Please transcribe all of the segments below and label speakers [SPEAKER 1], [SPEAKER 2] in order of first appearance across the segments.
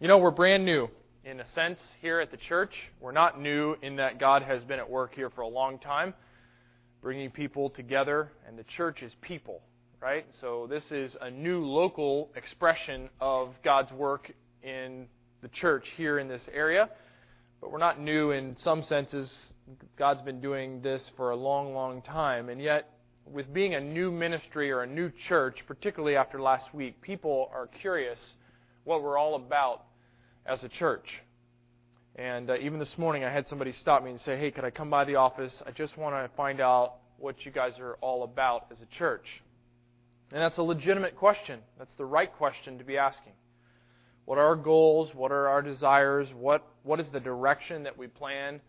[SPEAKER 1] You know, we're brand new in a sense here at the church. We're not new in that God has been at work here for a long time, bringing people together, and the church is people, right? So this is a new local expression of God's work in the church here in this area. But we're not new in some senses. God's been doing this for a long, long time. And yet, with being a new ministry or a new church, particularly after last week, people are curious what we're all about as a church. And uh, even this morning, I had somebody stop me and say, Hey, could I come by the office? I just want to find out what you guys are all about as a church. And that's a legitimate question. That's the right question to be asking. What are our goals? What are our desires? What, what is the direction that we plan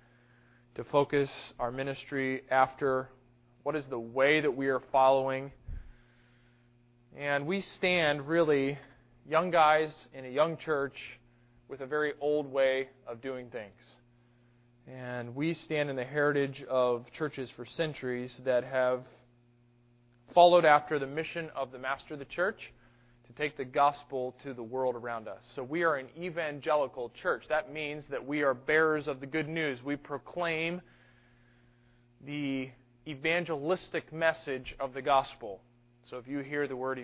[SPEAKER 1] to focus our ministry after? What is the way that we are following? And we stand really young guys in a young church with a very old way of doing things. And we stand in the heritage of churches for centuries that have followed after the mission of the master of the church to take the gospel to the world around us. So we are an evangelical church. That means that we are bearers of the good news. We proclaim the evangelistic message of the gospel. So if you hear the word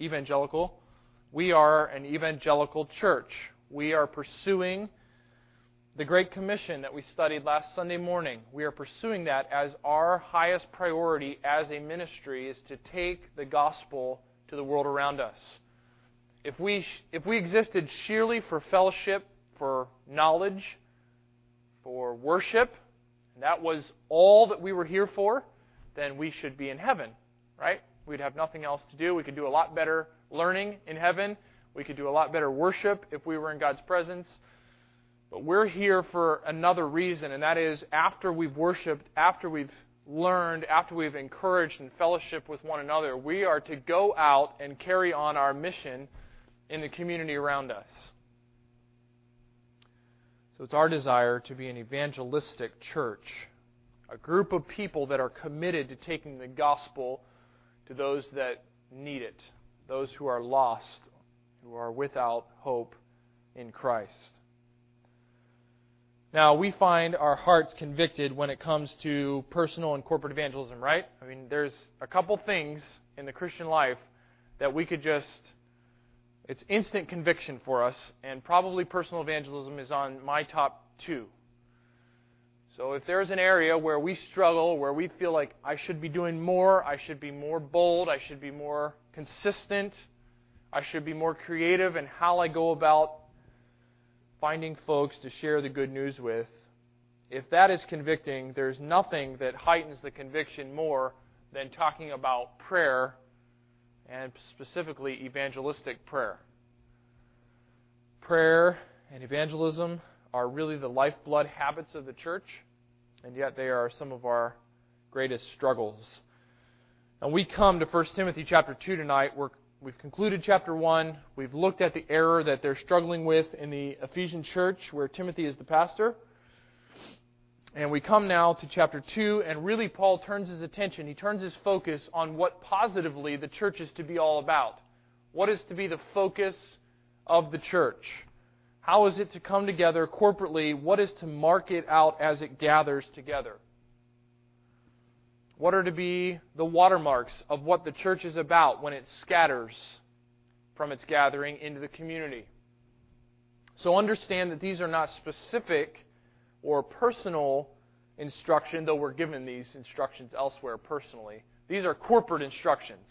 [SPEAKER 1] evangelical, we are an evangelical church we are pursuing the Great Commission that we studied last Sunday morning. We are pursuing that as our highest priority as a ministry is to take the gospel to the world around us. If we, if we existed sheerly for fellowship, for knowledge, for worship, and that was all that we were here for, then we should be in heaven, right? We'd have nothing else to do. We could do a lot better learning in heaven we could do a lot better worship if we were in God's presence. But we're here for another reason, and that is after we've worshiped, after we've learned, after we've encouraged and fellowship with one another, we are to go out and carry on our mission in the community around us. So it's our desire to be an evangelistic church, a group of people that are committed to taking the gospel to those that need it, those who are lost who are without hope in Christ. Now, we find our hearts convicted when it comes to personal and corporate evangelism, right? I mean, there's a couple things in the Christian life that we could just, it's instant conviction for us, and probably personal evangelism is on my top two. So if there's an area where we struggle, where we feel like I should be doing more, I should be more bold, I should be more consistent, I should be more creative in how I go about finding folks to share the good news with. If that is convicting, there's nothing that heightens the conviction more than talking about prayer and specifically evangelistic prayer. Prayer and evangelism are really the lifeblood habits of the church, and yet they are some of our greatest struggles. And we come to 1 Timothy chapter 2 tonight. We're We've concluded chapter 1. We've looked at the error that they're struggling with in the Ephesian church where Timothy is the pastor. And we come now to chapter 2, and really Paul turns his attention, he turns his focus on what positively the church is to be all about. What is to be the focus of the church? How is it to come together corporately? What is to mark it out as it gathers together? What are to be the watermarks of what the church is about when it scatters from its gathering into the community? So understand that these are not specific or personal instruction, though we're given these instructions elsewhere personally. These are corporate instructions.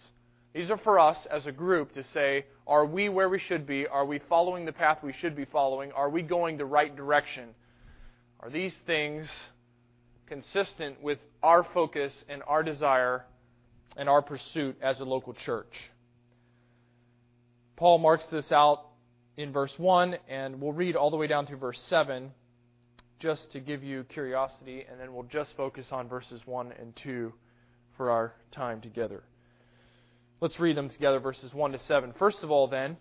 [SPEAKER 1] These are for us as a group to say, are we where we should be? Are we following the path we should be following? Are we going the right direction? Are these things consistent with our focus and our desire and our pursuit as a local church. Paul marks this out in verse 1, and we'll read all the way down through verse 7 just to give you curiosity, and then we'll just focus on verses 1 and 2 for our time together. Let's read them together, verses 1 to 7. First of all, then,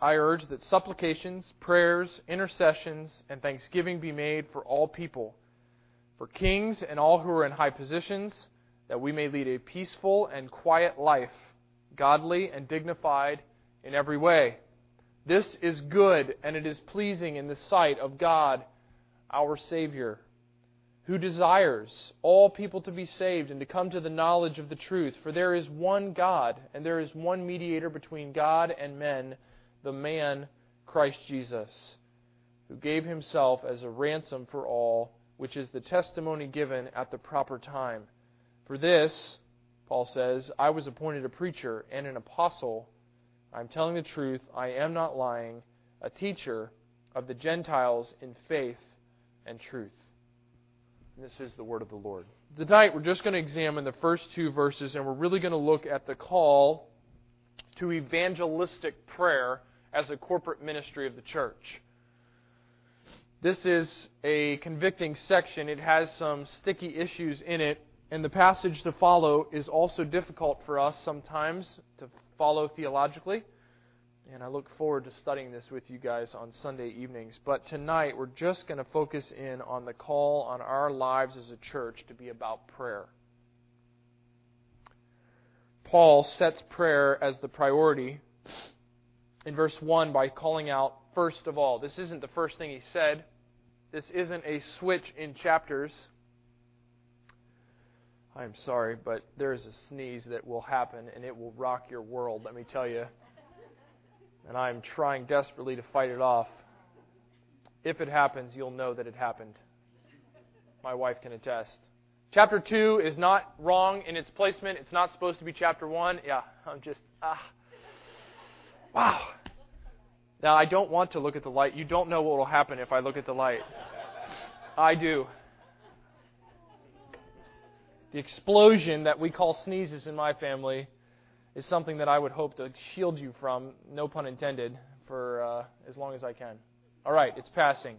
[SPEAKER 1] I urge that supplications, prayers, intercessions, and thanksgiving be made for all people for kings and all who are in high positions, that we may lead a peaceful and quiet life, godly and dignified in every way. This is good, and it is pleasing in the sight of God, our Savior, who desires all people to be saved and to come to the knowledge of the truth. For there is one God, and there is one mediator between God and men, the man Christ Jesus, who gave himself as a ransom for all, which is the testimony given at the proper time. For this, Paul says, I was appointed a preacher and an apostle. I'm telling the truth, I am not lying, a teacher of the Gentiles in faith and truth. And this is the word of the Lord. Tonight, we're just going to examine the first two verses, and we're really going to look at the call to evangelistic prayer as a corporate ministry of the church. This is a convicting section. It has some sticky issues in it, and the passage to follow is also difficult for us sometimes to follow theologically. And I look forward to studying this with you guys on Sunday evenings. But tonight, we're just going to focus in on the call on our lives as a church to be about prayer. Paul sets prayer as the priority in verse 1 by calling out, first of all. This isn't the first thing he said, this isn't a switch in chapters. I'm sorry, but there is a sneeze that will happen and it will rock your world, let me tell you. And I'm trying desperately to fight it off. If it happens, you'll know that it happened. My wife can attest. Chapter 2 is not wrong in its placement. It's not supposed to be chapter 1. Yeah, I'm just, ah. Wow. Now, I don't want to look at the light. You don't know what will happen if I look at the light. I do. The explosion that we call sneezes in my family is something that I would hope to shield you from, no pun intended, for uh, as long as I can. All right, it's passing.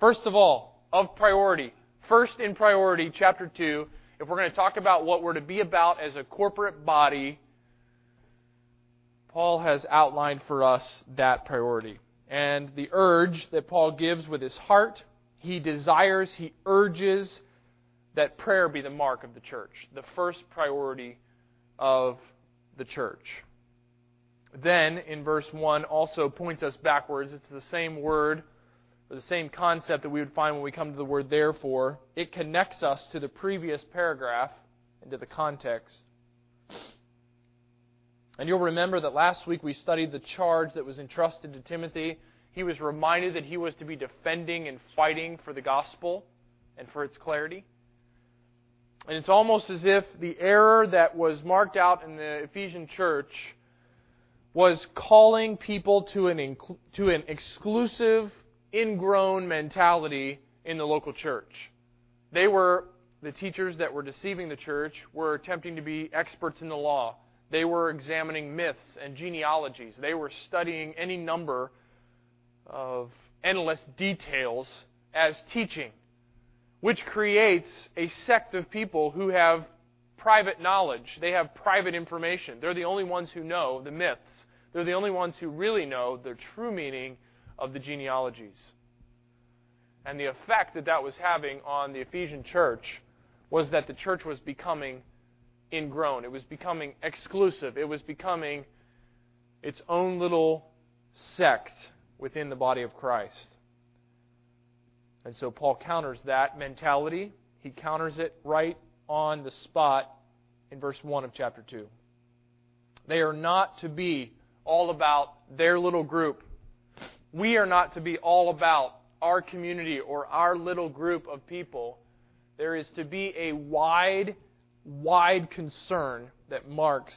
[SPEAKER 1] First of all, of priority. First in priority, chapter 2, if we're going to talk about what we're to be about as a corporate body, Paul has outlined for us that priority. And the urge that Paul gives with his heart, he desires, he urges that prayer be the mark of the church, the first priority of the church. Then, in verse 1, also points us backwards. It's the same word, or the same concept that we would find when we come to the word therefore. It connects us to the previous paragraph and to the context. And you'll remember that last week we studied the charge that was entrusted to Timothy. He was reminded that he was to be defending and fighting for the gospel and for its clarity. And it's almost as if the error that was marked out in the Ephesian church was calling people to an, to an exclusive, ingrown mentality in the local church. They were, the teachers that were deceiving the church, were attempting to be experts in the law. They were examining myths and genealogies. They were studying any number of endless details as teaching, which creates a sect of people who have private knowledge. They have private information. They're the only ones who know the myths. They're the only ones who really know the true meaning of the genealogies. And the effect that that was having on the Ephesian church was that the church was becoming ingrown. It was becoming exclusive. It was becoming its own little sect within the body of Christ. And so Paul counters that mentality. He counters it right on the spot in verse 1 of chapter 2. They are not to be all about their little group. We are not to be all about our community or our little group of people. There is to be a wide wide concern that marks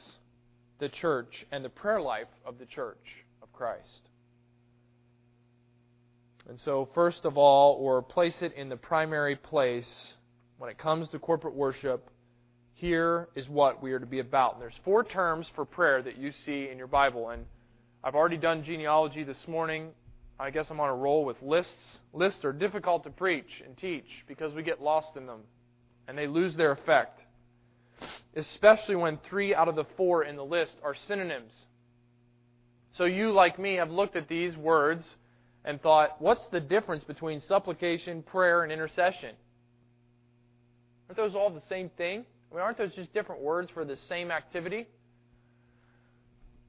[SPEAKER 1] the church and the prayer life of the church of Christ. And so, first of all, or place it in the primary place when it comes to corporate worship, here is what we are to be about. And there's four terms for prayer that you see in your Bible. And I've already done genealogy this morning. I guess I'm on a roll with lists. Lists are difficult to preach and teach because we get lost in them and they lose their effect especially when three out of the four in the list are synonyms. So you, like me, have looked at these words and thought, what's the difference between supplication, prayer, and intercession? Aren't those all the same thing? I mean, aren't those just different words for the same activity?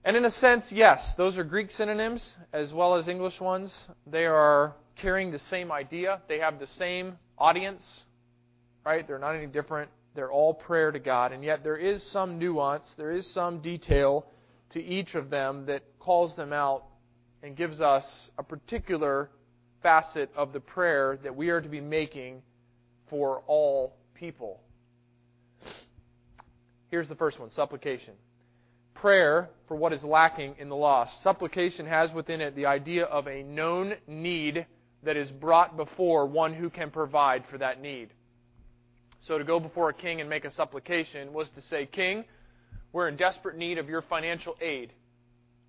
[SPEAKER 1] And in a sense, yes, those are Greek synonyms as well as English ones. They are carrying the same idea. They have the same audience, right? They're not any different. They're all prayer to God. And yet there is some nuance, there is some detail to each of them that calls them out and gives us a particular facet of the prayer that we are to be making for all people. Here's the first one supplication. Prayer for what is lacking in the lost. Supplication has within it the idea of a known need that is brought before one who can provide for that need. So to go before a king and make a supplication was to say, King, we're in desperate need of your financial aid.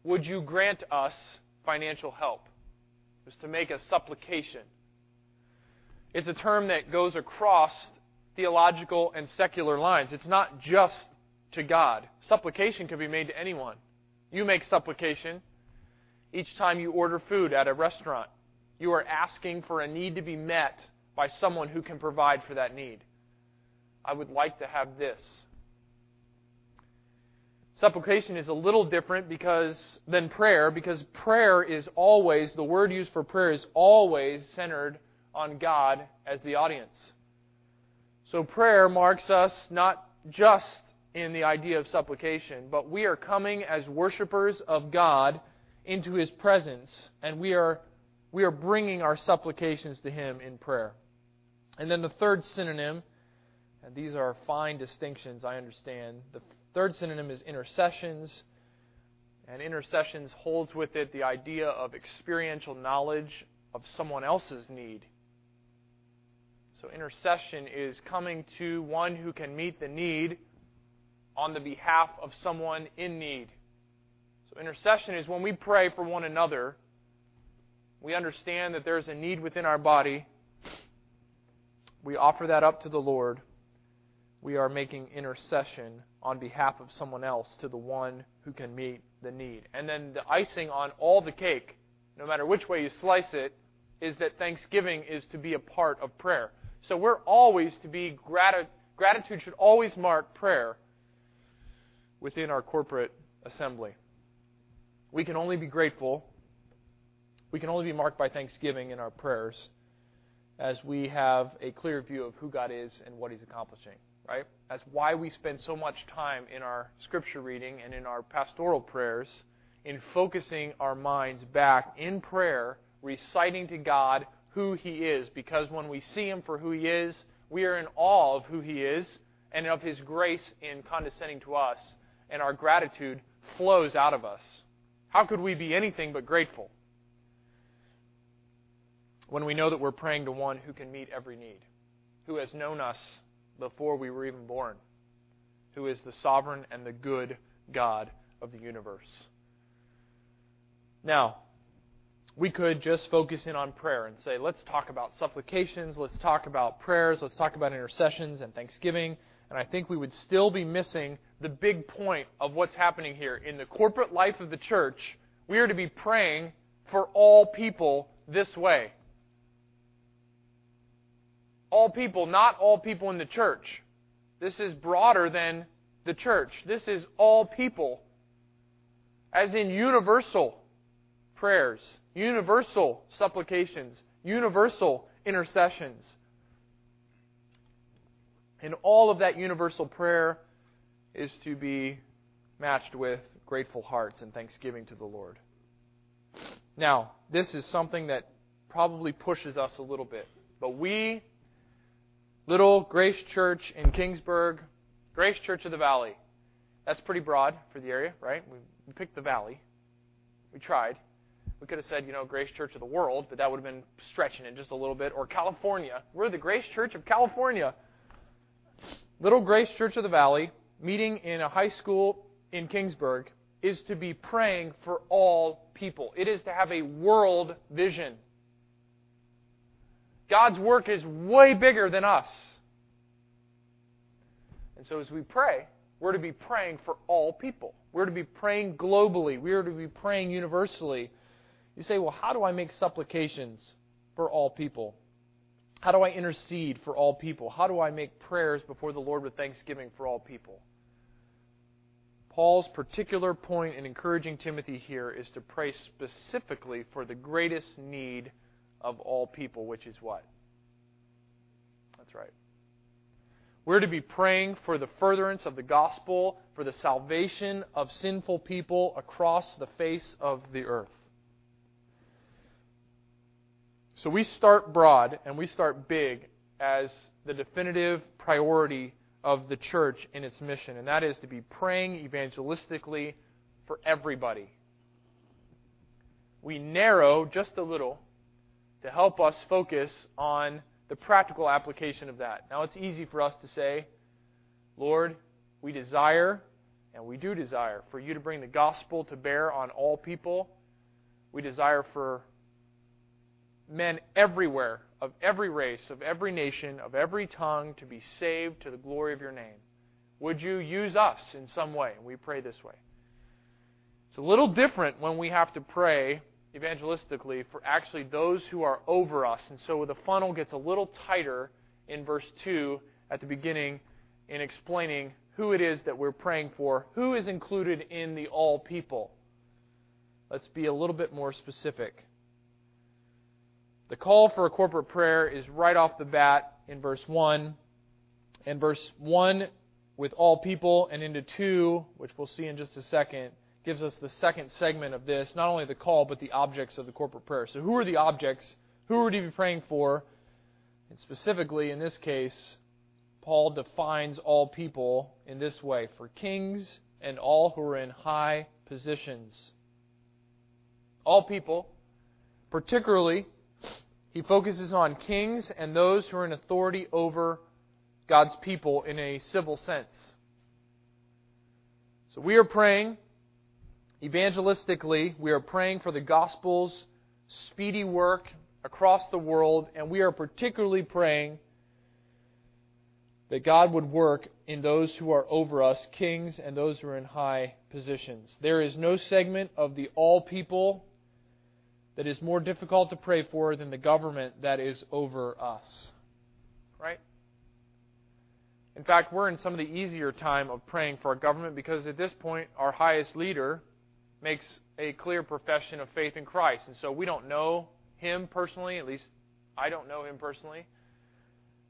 [SPEAKER 1] Would you grant us financial help? It was to make a supplication. It's a term that goes across theological and secular lines. It's not just to God. Supplication can be made to anyone. You make supplication each time you order food at a restaurant. You are asking for a need to be met by someone who can provide for that need. I would like to have this. Supplication is a little different because than prayer because prayer is always the word used for prayer is always centered on God as the audience. So prayer marks us not just in the idea of supplication, but we are coming as worshipers of God into his presence and we are we are bringing our supplications to Him in prayer. And then the third synonym, and these are fine distinctions, I understand. The third synonym is intercessions. And intercessions holds with it the idea of experiential knowledge of someone else's need. So intercession is coming to one who can meet the need on the behalf of someone in need. So intercession is when we pray for one another we understand that there's a need within our body. We offer that up to the Lord. We are making intercession on behalf of someone else to the one who can meet the need. And then the icing on all the cake, no matter which way you slice it, is that thanksgiving is to be a part of prayer. So we're always to be gratitude. Gratitude should always mark prayer within our corporate assembly. We can only be grateful we can only be marked by thanksgiving in our prayers as we have a clear view of who God is and what He's accomplishing, right? That's why we spend so much time in our scripture reading and in our pastoral prayers in focusing our minds back in prayer, reciting to God who He is, because when we see Him for who He is, we are in awe of who He is and of His grace in condescending to us, and our gratitude flows out of us. How could we be anything but grateful? when we know that we're praying to one who can meet every need, who has known us before we were even born, who is the sovereign and the good God of the universe. Now, we could just focus in on prayer and say, let's talk about supplications, let's talk about prayers, let's talk about intercessions and thanksgiving. And I think we would still be missing the big point of what's happening here. In the corporate life of the church, we are to be praying for all people this way all people, not all people in the church. This is broader than the church. This is all people. As in universal prayers, universal supplications, universal intercessions. And all of that universal prayer is to be matched with grateful hearts and thanksgiving to the Lord. Now, this is something that probably pushes us a little bit. But we Little Grace Church in Kingsburg, Grace Church of the Valley. That's pretty broad for the area, right? We, picked the valley. We tried. We could have said, you know, Grace Church of the world, but that would have been stretching it just a little bit. Or California. We're the Grace Church of California. Little Grace Church of the Valley, meeting in a high school in Kingsburg, is to be praying for all people. It is to have a world vision. God's work is way bigger than us. And so as we pray, we're to be praying for all people. We're to be praying globally. We are to be praying universally. You say, well, how do I make supplications for all people? How do I intercede for all people? How do I make prayers before the Lord with thanksgiving for all people? Paul's particular point in encouraging Timothy here is to pray specifically for the greatest need of all people, which is what? That's right. We're to be praying for the furtherance of the gospel, for the salvation of sinful people across the face of the earth. So we start broad and we start big as the definitive priority of the church in its mission, and that is to be praying evangelistically for everybody. We narrow just a little to help us focus on the practical application of that. Now, it's easy for us to say, Lord, we desire, and we do desire, for you to bring the gospel to bear on all people. We desire for men everywhere of every race, of every nation, of every tongue to be saved to the glory of your name. Would you use us in some way? We pray this way. It's a little different when we have to pray evangelistically for actually those who are over us. And so the funnel gets a little tighter in verse 2 at the beginning in explaining who it is that we're praying for, who is included in the all people. Let's be a little bit more specific. The call for a corporate prayer is right off the bat in verse 1. And verse 1 with all people, and into 2, which we'll see in just a second, gives us the second segment of this not only the call, but the objects of the corporate prayer. So, who are the objects? Who are we be praying for? And specifically, in this case, Paul defines all people in this way for kings and all who are in high positions. All people, particularly he focuses on kings and those who are in authority over God's people in a civil sense. So we are praying evangelistically, we are praying for the gospel's speedy work across the world, and we are particularly praying that God would work in those who are over us, kings and those who are in high positions. There is no segment of the all people that is more difficult to pray for than the government that is over us. Right? In fact, we're in some of the easier time of praying for our government because at this point, our highest leader makes a clear profession of faith in Christ. And so we don't know him personally, at least I don't know him personally.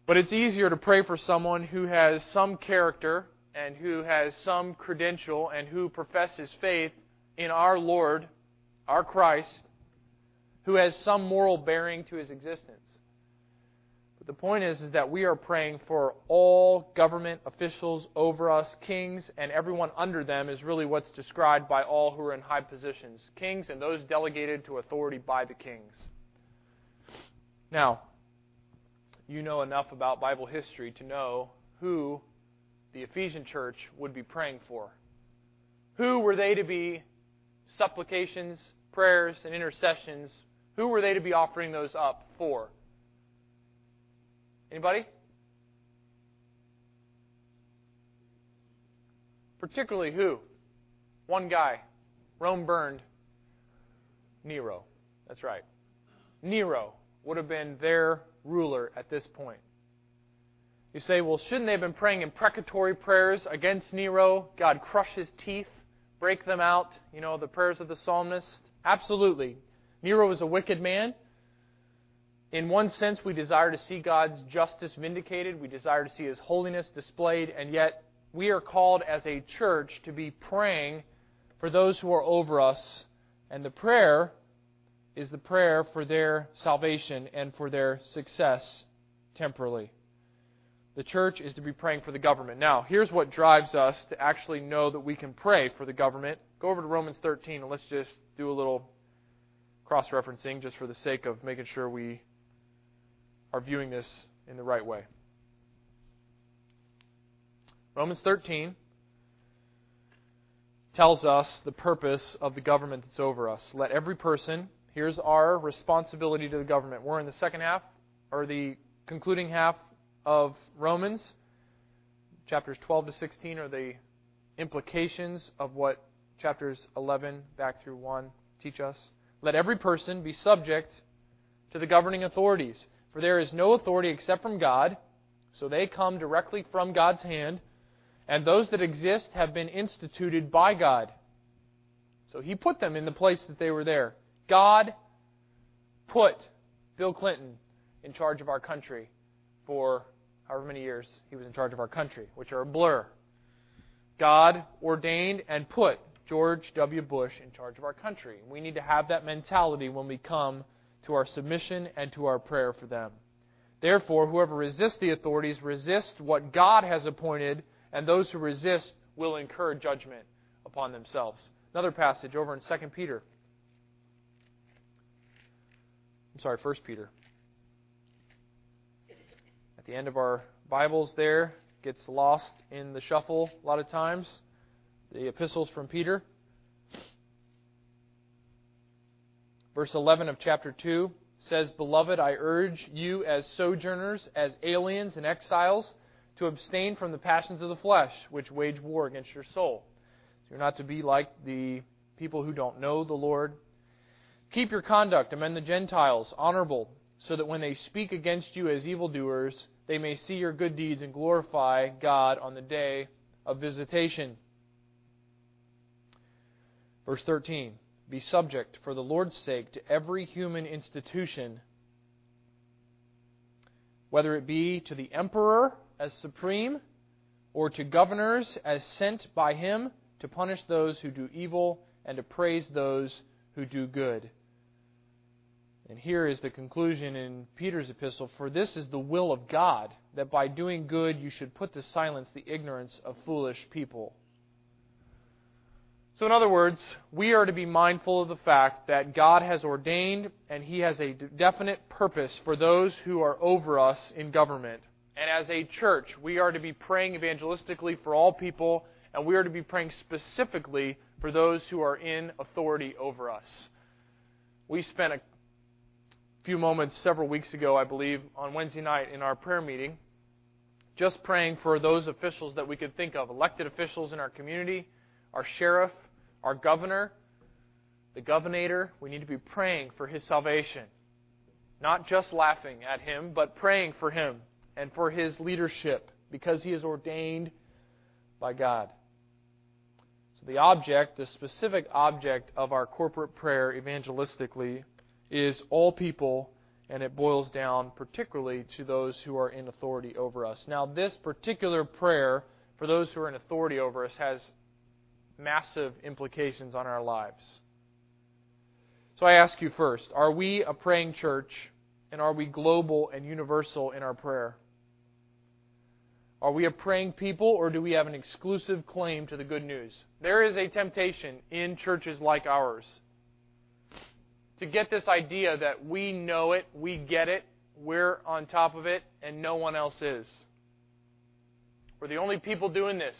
[SPEAKER 1] But it's easier to pray for someone who has some character and who has some credential and who professes faith in our Lord, our Christ, who has some moral bearing to his existence. But the point is, is that we are praying for all government officials over us, kings, and everyone under them is really what's described by all who are in high positions. Kings and those delegated to authority by the kings. Now, you know enough about Bible history to know who the Ephesian church would be praying for. Who were they to be supplications, prayers, and intercessions who were they to be offering those up for? Anybody? Particularly who? One guy. Rome burned. Nero. That's right. Nero would have been their ruler at this point. You say, well, shouldn't they have been praying imprecatory prayers against Nero? God, crush his teeth, break them out, you know, the prayers of the psalmist? Absolutely. Nero was a wicked man. In one sense, we desire to see God's justice vindicated. We desire to see His holiness displayed. And yet, we are called as a church to be praying for those who are over us. And the prayer is the prayer for their salvation and for their success temporally. The church is to be praying for the government. Now, here's what drives us to actually know that we can pray for the government. Go over to Romans 13 and let's just do a little cross referencing just for the sake of making sure we are viewing this in the right way. Romans 13 tells us the purpose of the government that's over us. Let every person, here's our responsibility to the government. We're in the second half, or the concluding half of Romans. Chapters 12 to 16 are the implications of what chapters 11 back through 1 teach us. Let every person be subject to the governing authorities. For there is no authority except from God, so they come directly from God's hand. And those that exist have been instituted by God. So He put them in the place that they were there. God put Bill Clinton in charge of our country for however many years he was in charge of our country, which are a blur. God ordained and put George W. Bush in charge of our country. We need to have that mentality when we come to our submission and to our prayer for them. Therefore, whoever resists the authorities resists what God has appointed, and those who resist will incur judgment upon themselves. Another passage over in 2 Peter. I'm sorry, 1 Peter. At the end of our Bibles there, gets lost in the shuffle a lot of times. The epistles from Peter. Verse 11 of chapter 2 says, Beloved, I urge you as sojourners, as aliens and exiles, to abstain from the passions of the flesh, which wage war against your soul. So you're not to be like the people who don't know the Lord. Keep your conduct among the Gentiles honorable, so that when they speak against you as evildoers, they may see your good deeds and glorify God on the day of visitation. Verse 13 Be subject for the Lord's sake to every human institution, whether it be to the emperor as supreme, or to governors as sent by him to punish those who do evil and to praise those who do good. And here is the conclusion in Peter's epistle For this is the will of God, that by doing good you should put to silence the ignorance of foolish people. So, in other words, we are to be mindful of the fact that God has ordained and He has a definite purpose for those who are over us in government. And as a church, we are to be praying evangelistically for all people, and we are to be praying specifically for those who are in authority over us. We spent a few moments several weeks ago, I believe, on Wednesday night in our prayer meeting, just praying for those officials that we could think of elected officials in our community, our sheriff, our governor, the governor. We need to be praying for his salvation. Not just laughing at him, but praying for him and for his leadership because he is ordained by God. So, the object, the specific object of our corporate prayer evangelistically, is all people, and it boils down particularly to those who are in authority over us. Now, this particular prayer for those who are in authority over us has massive implications on our lives. So I ask you first are we a praying church, and are we global and universal in our prayer? Are we a praying people, or do we have an exclusive claim to the good news? There is a temptation in churches like ours to get this idea that we know it, we get it, we're on top of it, and no one else is. We're the only people doing this.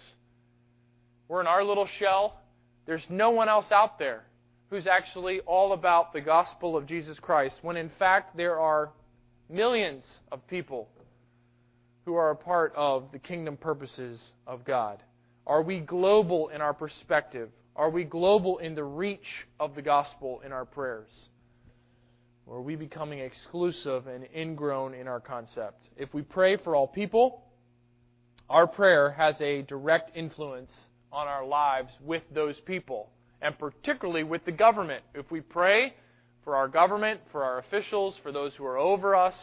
[SPEAKER 1] We're in our little shell. There's no one else out there who's actually all about the gospel of Jesus Christ, when in fact there are millions of people who are a part of the kingdom purposes of God. Are we global in our perspective? Are we global in the reach of the gospel in our prayers? Or are we becoming exclusive and ingrown in our concept? If we pray for all people, our prayer has a direct influence on our lives with those people, and particularly with the government. If we pray for our government, for our officials, for those who are over us,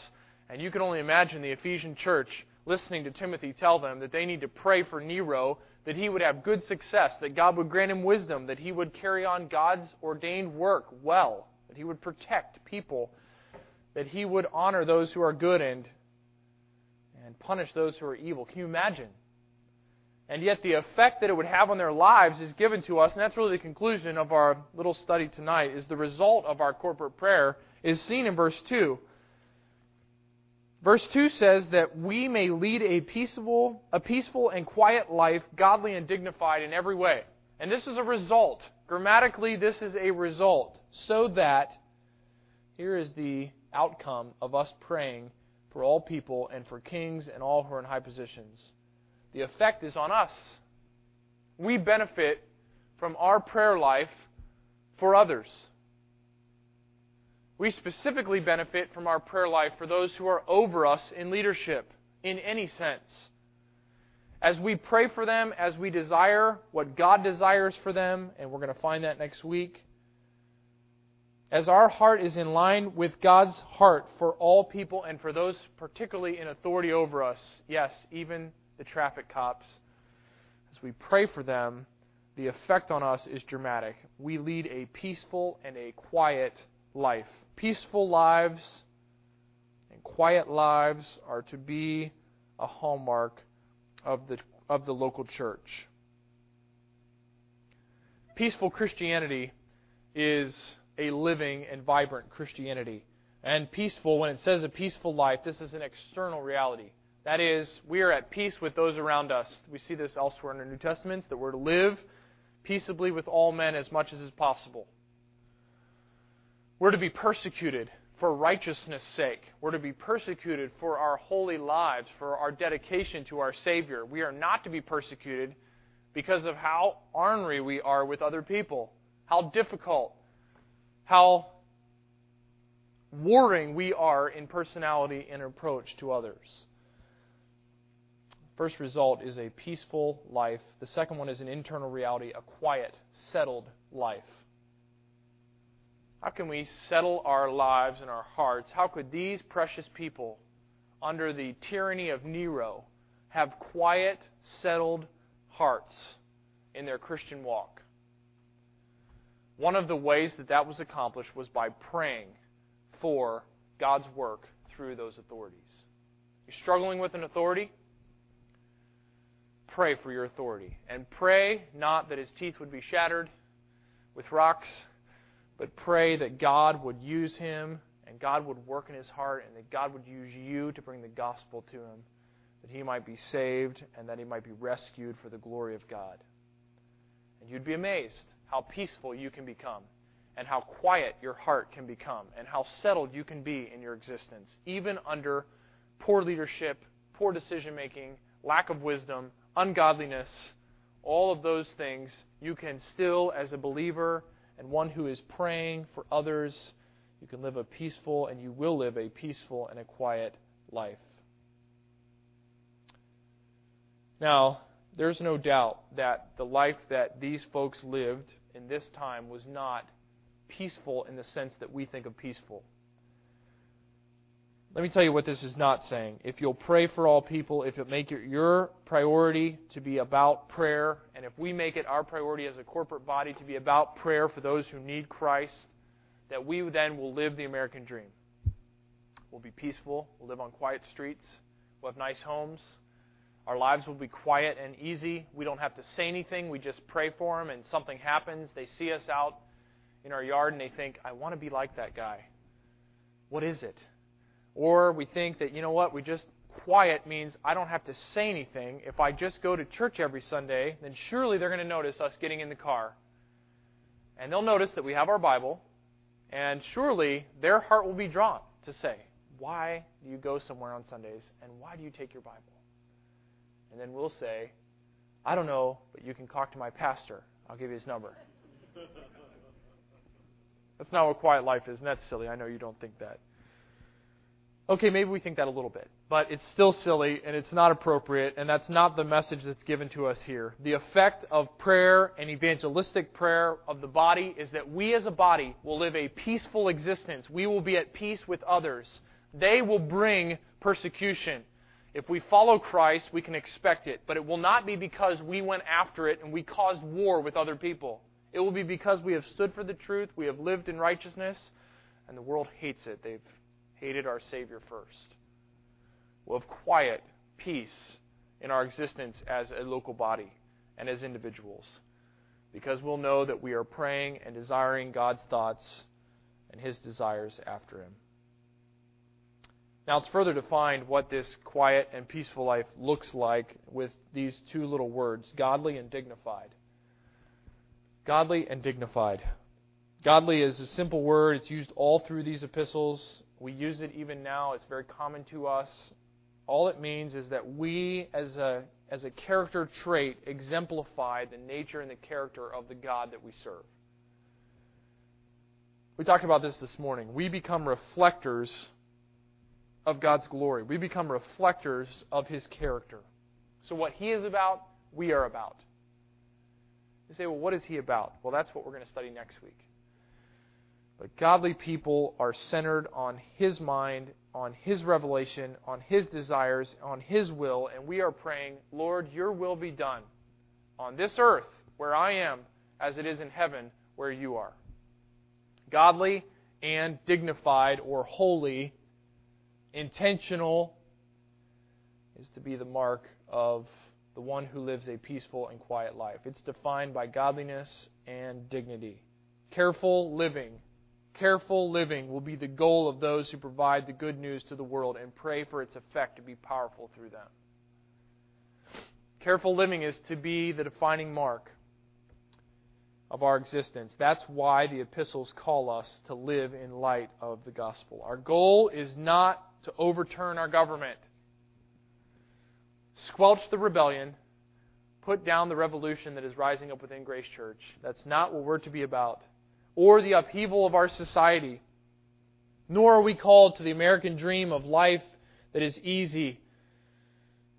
[SPEAKER 1] and you can only imagine the Ephesian church listening to Timothy tell them that they need to pray for Nero that he would have good success, that God would grant him wisdom, that he would carry on God's ordained work well, that he would protect people, that he would honor those who are good and, and punish those who are evil. Can you imagine? And yet, the effect that it would have on their lives is given to us, and that's really the conclusion of our little study tonight, is the result of our corporate prayer is seen in verse 2. Verse 2 says that we may lead a peaceable, a peaceful and quiet life, godly and dignified in every way. And this is a result. Grammatically, this is a result. So that, here is the outcome of us praying for all people and for kings and all who are in high positions. The effect is on us. We benefit from our prayer life for others. We specifically benefit from our prayer life for those who are over us in leadership, in any sense. as we pray for them, as we desire what God desires for them, and we're going to find that next week, as our heart is in line with God's heart for all people and for those particularly in authority over us, yes, even the traffic cops, as we pray for them, the effect on us is dramatic. We lead a peaceful and a quiet life. Peaceful lives and quiet lives are to be a hallmark of the, of the local church. Peaceful Christianity is a living and vibrant Christianity. And peaceful, when it says a peaceful life, this is an external reality. That is, we are at peace with those around us. We see this elsewhere in the New Testaments that we're to live peaceably with all men as much as is possible. We're to be persecuted for righteousness' sake. We're to be persecuted for our holy lives, for our dedication to our Savior. We are not to be persecuted because of how ornery we are with other people, how difficult, how warring we are in personality and approach to others. First result is a peaceful life. The second one is an internal reality, a quiet, settled life. How can we settle our lives and our hearts? How could these precious people, under the tyranny of Nero, have quiet, settled hearts in their Christian walk? One of the ways that that was accomplished was by praying for God's work through those authorities. You're struggling with an authority? Pray for your authority. And pray not that his teeth would be shattered with rocks but pray that God would use him and God would work in his heart and that God would use you to bring the gospel to him, that he might be saved and that he might be rescued for the glory of God. And you'd be amazed how peaceful you can become and how quiet your heart can become and how settled you can be in your existence, even under poor leadership, poor decision making, lack of wisdom, ungodliness, all of those things, you can still, as a believer, and one who is praying for others, you can live a peaceful and you will live a peaceful and a quiet life. Now, there's no doubt that the life that these folks lived in this time was not peaceful in the sense that we think of peaceful. Let me tell you what this is not saying. If you'll pray for all people, if it make it your priority to be about prayer, and if we make it our priority as a corporate body to be about prayer for those who need Christ, that we then will live the American dream. We'll be peaceful, we'll live on quiet streets, we'll have nice homes. Our lives will be quiet and easy. We don't have to say anything. We just pray for them, and something happens. They see us out in our yard, and they think, I want to be like that guy. What is it? Or we think that, you know what, we just quiet means I don't have to say anything. If I just go to church every Sunday, then surely they're going to notice us getting in the car. And they'll notice that we have our Bible. And surely their heart will be drawn to say, Why do you go somewhere on Sundays? And why do you take your Bible? And then we'll say, I don't know, but you can talk to my pastor. I'll give you his number. That's not what quiet life is, and that's silly. I know you don't think that. Okay, maybe we think that a little bit, but it's still silly and it's not appropriate, and that's not the message that's given to us here. The effect of prayer and evangelistic prayer of the body is that we as a body will live a peaceful existence. We will be at peace with others. They will bring persecution. If we follow Christ, we can expect it, but it will not be because we went after it and we caused war with other people. It will be because we have stood for the truth, we have lived in righteousness, and the world hates it. They've hated our Savior first. We'll have quiet, peace in our existence as a local body and as individuals because we'll know that we are praying and desiring God's thoughts and His desires after Him. Now, it's further defined what this quiet and peaceful life looks like with these two little words godly and dignified. Godly and dignified. Godly is a simple word. It's used all through these epistles. We use it even now. It's very common to us. All it means is that we, as a, as a character trait, exemplify the nature and the character of the God that we serve. We talked about this this morning. We become reflectors of God's glory. We become reflectors of His character. So, what He is about, we are about. You say, well, what is He about? Well, that's what we're going to study next week. But godly people are centered on His mind, on His revelation, on His desires, on His will, and we are praying, Lord, your will be done on this earth where I am as it is in heaven where you are. Godly and dignified or holy, intentional, is to be the mark of the one who lives a peaceful and quiet life. It's defined by godliness and dignity. Careful living. Careful living will be the goal of those who provide the good news to the world and pray for its effect to be powerful through them. Careful living is to be the defining mark of our existence. That's why the epistles call us to live in light of the gospel. Our goal is not to overturn our government, squelch the rebellion, put down the revolution that is rising up within Grace Church. That's not what we're to be about. Or the upheaval of our society. Nor are we called to the American dream of life that is easy,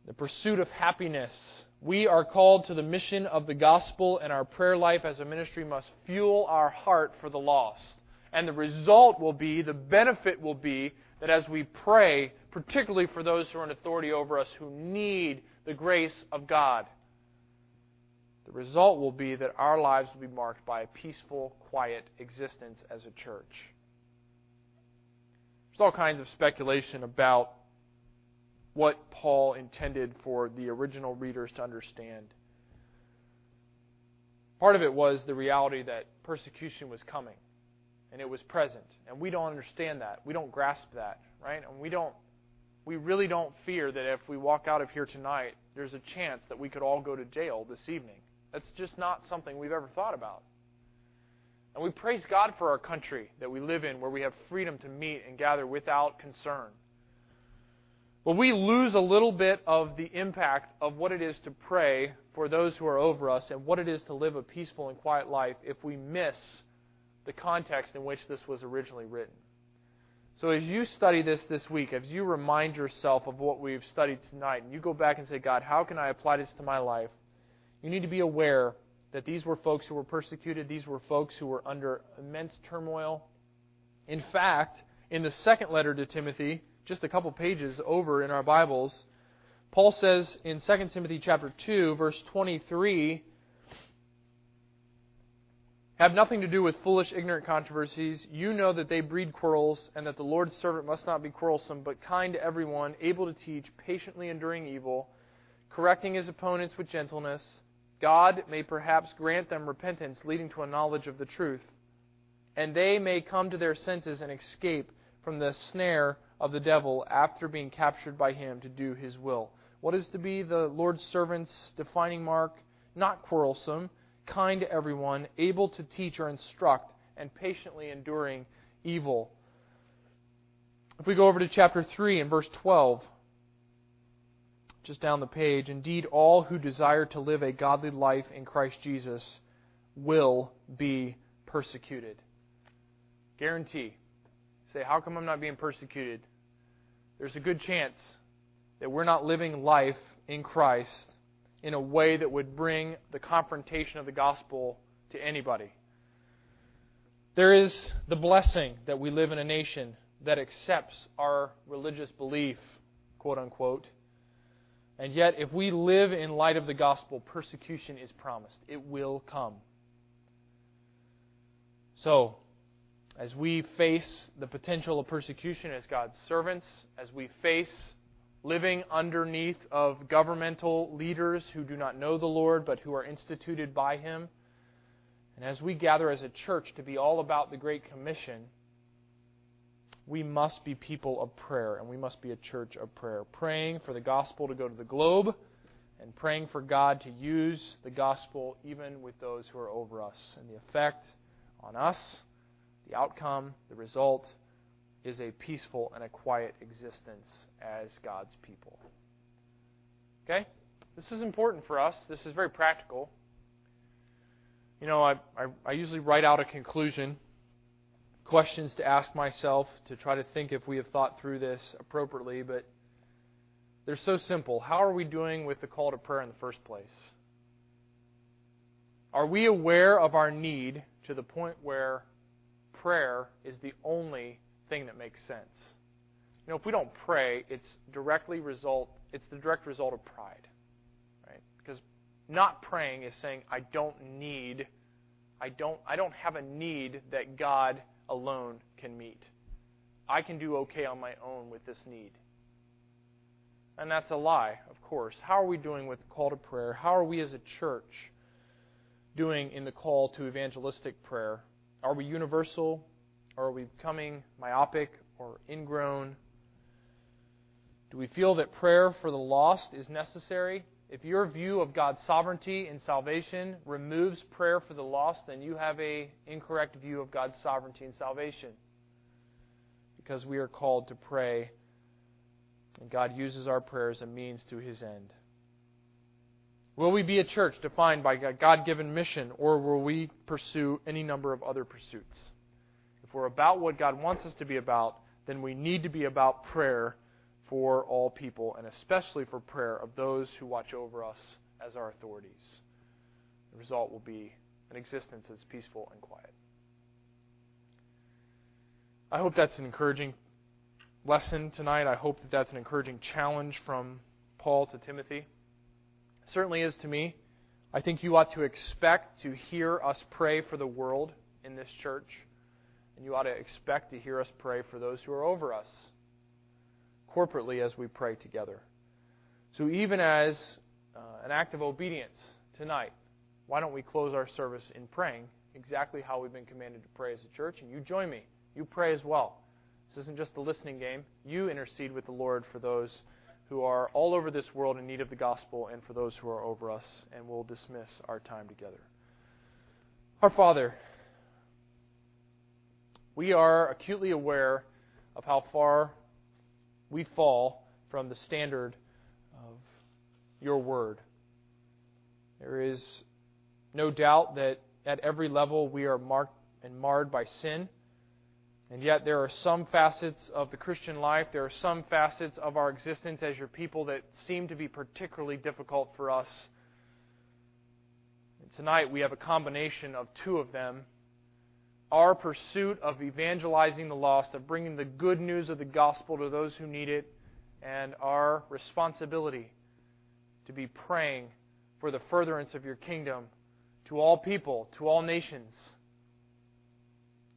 [SPEAKER 1] the pursuit of happiness. We are called to the mission of the gospel, and our prayer life as a ministry must fuel our heart for the lost. And the result will be, the benefit will be, that as we pray, particularly for those who are in authority over us who need the grace of God, the result will be that our lives will be marked by a peaceful, quiet existence as a church. There's all kinds of speculation about what Paul intended for the original readers to understand. Part of it was the reality that persecution was coming and it was present. And we don't understand that. We don't grasp that, right? And we don't we really don't fear that if we walk out of here tonight, there's a chance that we could all go to jail this evening. That's just not something we've ever thought about. And we praise God for our country that we live in where we have freedom to meet and gather without concern. But we lose a little bit of the impact of what it is to pray for those who are over us and what it is to live a peaceful and quiet life if we miss the context in which this was originally written. So as you study this this week, as you remind yourself of what we've studied tonight, and you go back and say, God, how can I apply this to my life? You need to be aware that these were folks who were persecuted, these were folks who were under immense turmoil. In fact, in the second letter to Timothy, just a couple pages over in our Bibles, Paul says in 2 Timothy chapter 2 verse 23, have nothing to do with foolish ignorant controversies. You know that they breed quarrels and that the Lord's servant must not be quarrelsome, but kind to everyone, able to teach, patiently enduring evil, correcting his opponents with gentleness. God may perhaps grant them repentance leading to a knowledge of the truth, and they may come to their senses and escape from the snare of the devil after being captured by him to do his will. What is to be the Lord's servant's defining mark? Not quarrelsome, kind to everyone, able to teach or instruct, and patiently enduring evil. If we go over to chapter 3 and verse 12, just down the page, indeed, all who desire to live a godly life in Christ Jesus will be persecuted. Guarantee. Say, how come I'm not being persecuted? there's a good chance that we're not living life in Christ in a way that would bring the confrontation of the gospel to anybody. There is the blessing that we live in a nation that accepts our religious belief, quote unquote. And yet, if we live in light of the gospel, persecution is promised. It will come. So, as we face the potential of persecution as God's servants, as we face living underneath of governmental leaders who do not know the Lord but who are instituted by Him, and as we gather as a church to be all about the Great Commission, we must be people of prayer and we must be a church of prayer, praying for the gospel to go to the globe and praying for God to use the gospel even with those who are over us and the effect on us the outcome, the result, is a peaceful and a quiet existence as God's people. Okay? This is important for us. This is very practical. You know, I, I, I, usually write out a conclusion, questions to ask myself to try to think if we have thought through this appropriately, but they're so simple. How are we doing with the call to prayer in the first place? Are we aware of our need to the point where prayer is the only thing that makes sense? You know, if we don't pray, it's directly result it's the direct result of pride. Right? Because not praying is saying I don't need I don't I don't have a need that God alone can meet. I can do okay on my own with this need. And that's a lie, of course. How are we doing with the call to prayer? How are we as a church doing in the call to evangelistic prayer? Are we universal? Or are we becoming myopic or ingrown? Do we feel that prayer for the lost is necessary? If your view of God's sovereignty and salvation removes prayer for the lost, then you have a incorrect view of God's sovereignty and salvation. Because we are called to pray and God uses our prayer as a means to his end. Will we be a church defined by a God given mission, or will we pursue any number of other pursuits? If we're about what God wants us to be about, then we need to be about prayer for all people, and especially for prayer of those who watch over us as our authorities. The result will be an existence that's peaceful and quiet. I hope that's an encouraging lesson tonight. I hope that that's an encouraging challenge from Paul to Timothy. It certainly is to me. I think you ought to expect to hear us pray for the world in this church, and you ought to expect to hear us pray for those who are over us corporately as we pray together. So, even as uh, an act of obedience tonight, why don't we close our service in praying exactly how we've been commanded to pray as a church? And you join me. You pray as well. This isn't just a listening game. You intercede with the Lord for those who are all over this world in need of the gospel and for those who are over us, and we'll dismiss our time together. Our Father, we are acutely aware of how far we fall from the standard of your word. There is no doubt that at every level we are marked and marred by sin. And yet, there are some facets of the Christian life, there are some facets of our existence as your people that seem to be particularly difficult for us. And tonight, we have a combination of two of them our pursuit of evangelizing the lost, of bringing the good news of the gospel to those who need it, and our responsibility to be praying for the furtherance of your kingdom to all people, to all nations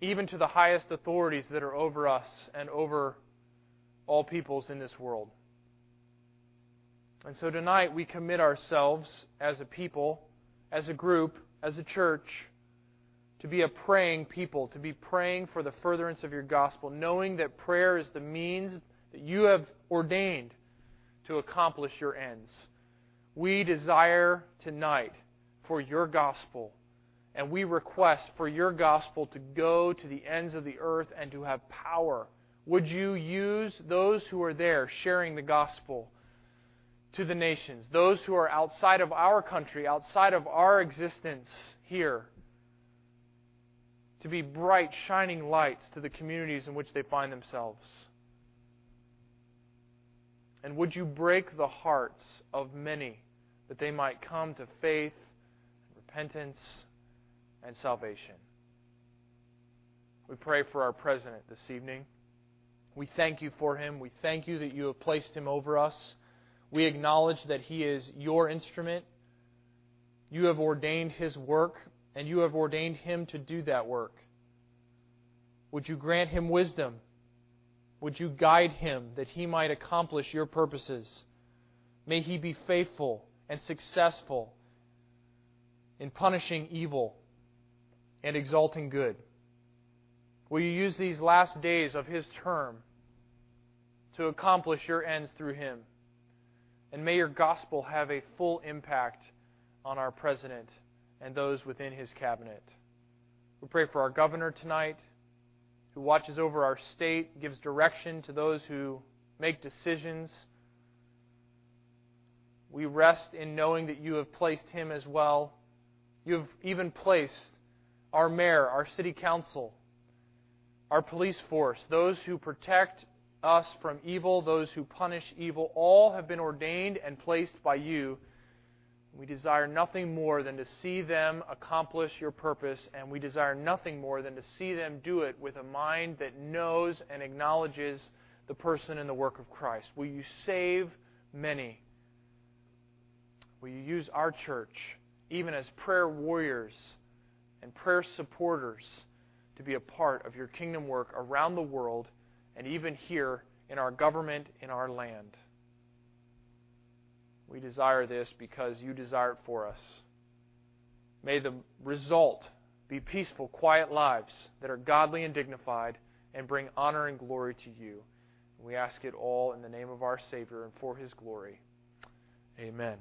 [SPEAKER 1] even to the highest authorities that are over us and over all peoples in this world. And so tonight we commit ourselves as a people, as a group, as a church, to be a praying people, to be praying for the furtherance of your gospel, knowing that prayer is the means that you have ordained to accomplish your ends. We desire tonight for your gospel and we request for your gospel to go to the ends of the earth and to have power. Would you use those who are there sharing the gospel to the nations, those who are outside of our country, outside of our existence here, to be bright, shining lights to the communities in which they find themselves? And would you break the hearts of many that they might come to faith, repentance, and salvation. We pray for our president this evening. We thank you for him. We thank you that you have placed him over us. We acknowledge that he is your instrument. You have ordained his work, and you have ordained him to do that work. Would you grant him wisdom? Would you guide him that he might accomplish your purposes? May he be faithful and successful in punishing evil and exalting good. Will you use these last days of his term to accomplish your ends through him? And may your gospel have a full impact on our president and those within his cabinet. We pray for our governor tonight, who watches over our state, gives direction to those who make decisions. We rest in knowing that you have placed him as well. You have even placed our mayor, our city council, our police force, those who protect us from evil, those who punish evil, all have been ordained and placed by you. We desire nothing more than to see them accomplish your purpose, and we desire nothing more than to see them do it with a mind that knows and acknowledges the person and the work of Christ. Will you save many? Will you use our church, even as prayer warriors and prayer supporters, to be a part of your kingdom work around the world and even here in our government, in our land? We desire this because you desire it for us. May the result be peaceful, quiet lives that are godly and dignified and bring honor and glory to you. We ask it all in the name of our Savior and for his glory. Amen.